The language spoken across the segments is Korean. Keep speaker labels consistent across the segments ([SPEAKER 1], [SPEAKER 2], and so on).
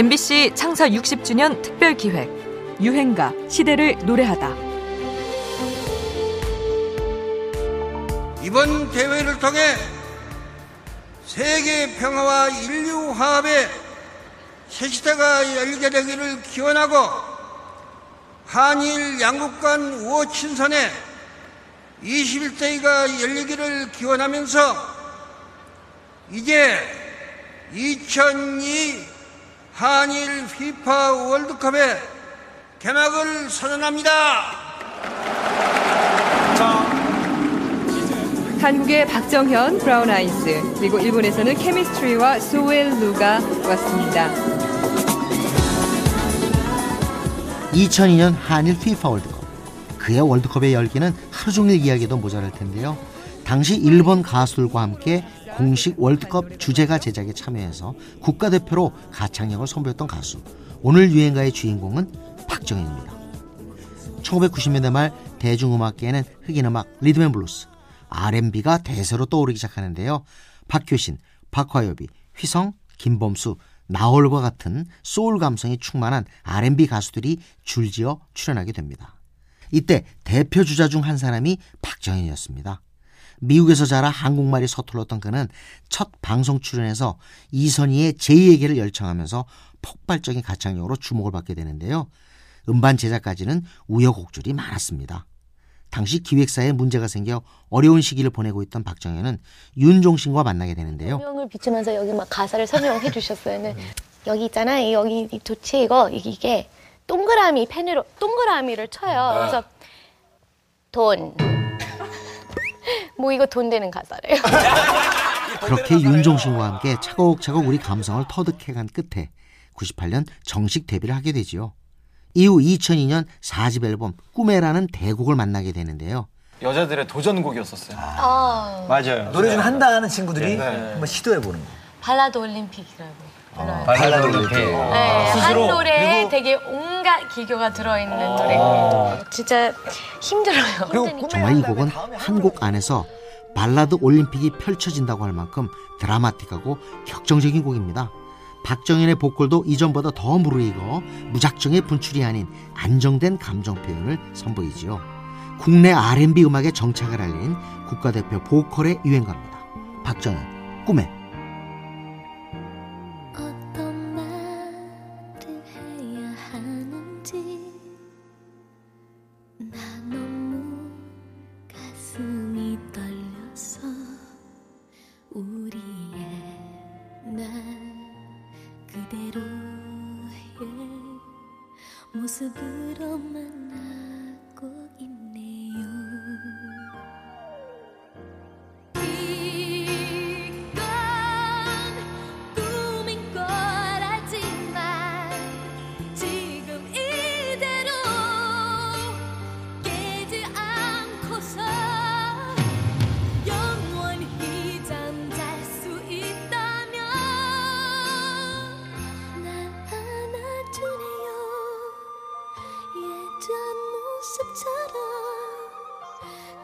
[SPEAKER 1] MBC 창사 60주년 특별 기획 유행가 시대를 노래하다.
[SPEAKER 2] 이번 대회를 통해 세계 평화와 인류 화합의 새 시대가 열리게 되기를 기원하고 한일 양국 간 우호 친선에 21세기가 열리기를 기원하면서 이제 2002 한일 피파 월드컵의 개막을 선언합니다.
[SPEAKER 1] 한국의 박정현, 브라운 아이스, 그리고 일본에서는 케미스트리와 소웰 루가 왔습니다.
[SPEAKER 3] 2002년 한일 피파 월드컵. 그의 월드컵의 열기는 하루 종일 이야기도 모자랄 텐데요. 당시 일본 가수들과 함께 공식 월드컵 주제가 제작에 참여해서 국가대표로 가창력을 선보였던 가수. 오늘 유행가의 주인공은 박정현입니다. 1990년대 말 대중음악계에는 흑인음악, 리듬앤블루스, R&B가 대세로 떠오르기 시작하는데요. 박효신, 박화요비, 휘성, 김범수, 나얼과 같은 소울 감성이 충만한 R&B 가수들이 줄지어 출연하게 됩니다. 이때 대표 주자 중 한 사람이 박정현이었습니다. 미국에서 자라 한국말이 서툴렀던 그는 첫 방송 출연에서 이선희의 제2에게를 열창하면서 폭발적인 가창력으로 주목을 받게 되는데요. 음반 제작까지는 우여곡절이 많았습니다. 당시 기획사에 문제가 생겨 어려운 시기를 보내고 있던 박정현은 윤종신과 만나게 되는데요.
[SPEAKER 4] 설명을 비추면서 여기 막 가사를 설명해 주셨어요. 네. 여기 있잖아. 여기 이 도체 이거 이게 동그라미 펜으로 동그라미를 쳐요. 그래서 돈. 뭐 이거 돈 되는 가사래요.
[SPEAKER 3] 그렇게 윤종신과 함께 차곡차곡 우리 감성을 터득해간 끝에 98년 정식 데뷔를 하게 되지요. 이후 2002년 4집 앨범 꿈에라는 대곡을 만나게 되는데요.
[SPEAKER 5] 여자들의 도전곡이었었어요.
[SPEAKER 4] 아,
[SPEAKER 5] 맞아요.
[SPEAKER 6] 노래 좀 한다 하는 친구들이
[SPEAKER 5] 네.
[SPEAKER 6] 한번 시도해보는 거.
[SPEAKER 4] 발라드 올림픽이라고. 불러요.
[SPEAKER 6] 발라드 올림픽.
[SPEAKER 4] 네, 한
[SPEAKER 5] 스스로.
[SPEAKER 4] 노래에
[SPEAKER 5] 그리고-
[SPEAKER 4] 되게 온갖 기교가 들어있는 노래거든요. 진짜 힘들어요.
[SPEAKER 6] 그리고
[SPEAKER 3] 정말 이 곡은 한 곡 안에서 발라드 올림픽이 펼쳐진다고 할 만큼 드라마틱하고 격정적인 곡입니다. 박정현의 보컬도 이전보다 더 무르익어 무작정의 분출이 아닌 안정된 감정 표현을 선보이지요. 국내 R&B 음악의 정착을 알린 국가대표 보컬의 유행가입니다. 박정현 꿈에
[SPEAKER 7] 하는지 나 너무 가슴이 떨려서 우리의 날 그대로의 모습으로 만나고 있네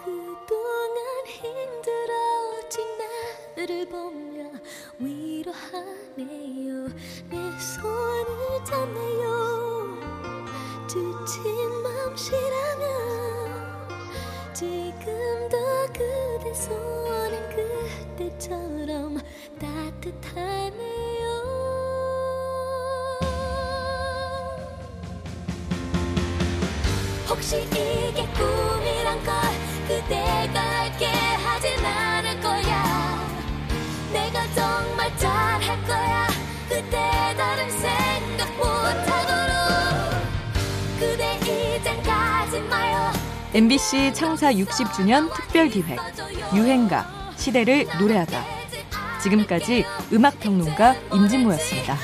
[SPEAKER 7] 그동안 힘들어진 나를 보며 위로하네요. 내 손을 잡네요. 지친 맘씨라면 지금도 그대 손은 그때처럼 따뜻하네 혹시 이게 꿈이란 걸 그대가 알게 하진 않을 거야 내가 정말 잘할 거야 그때 다른 생각 못하도록 그대 이젠 가지 마요
[SPEAKER 1] MBC 창사 60주년 특별 기획 유행가 시대를 노래하다. 지금까지 음악 평론가 임진모였습니다.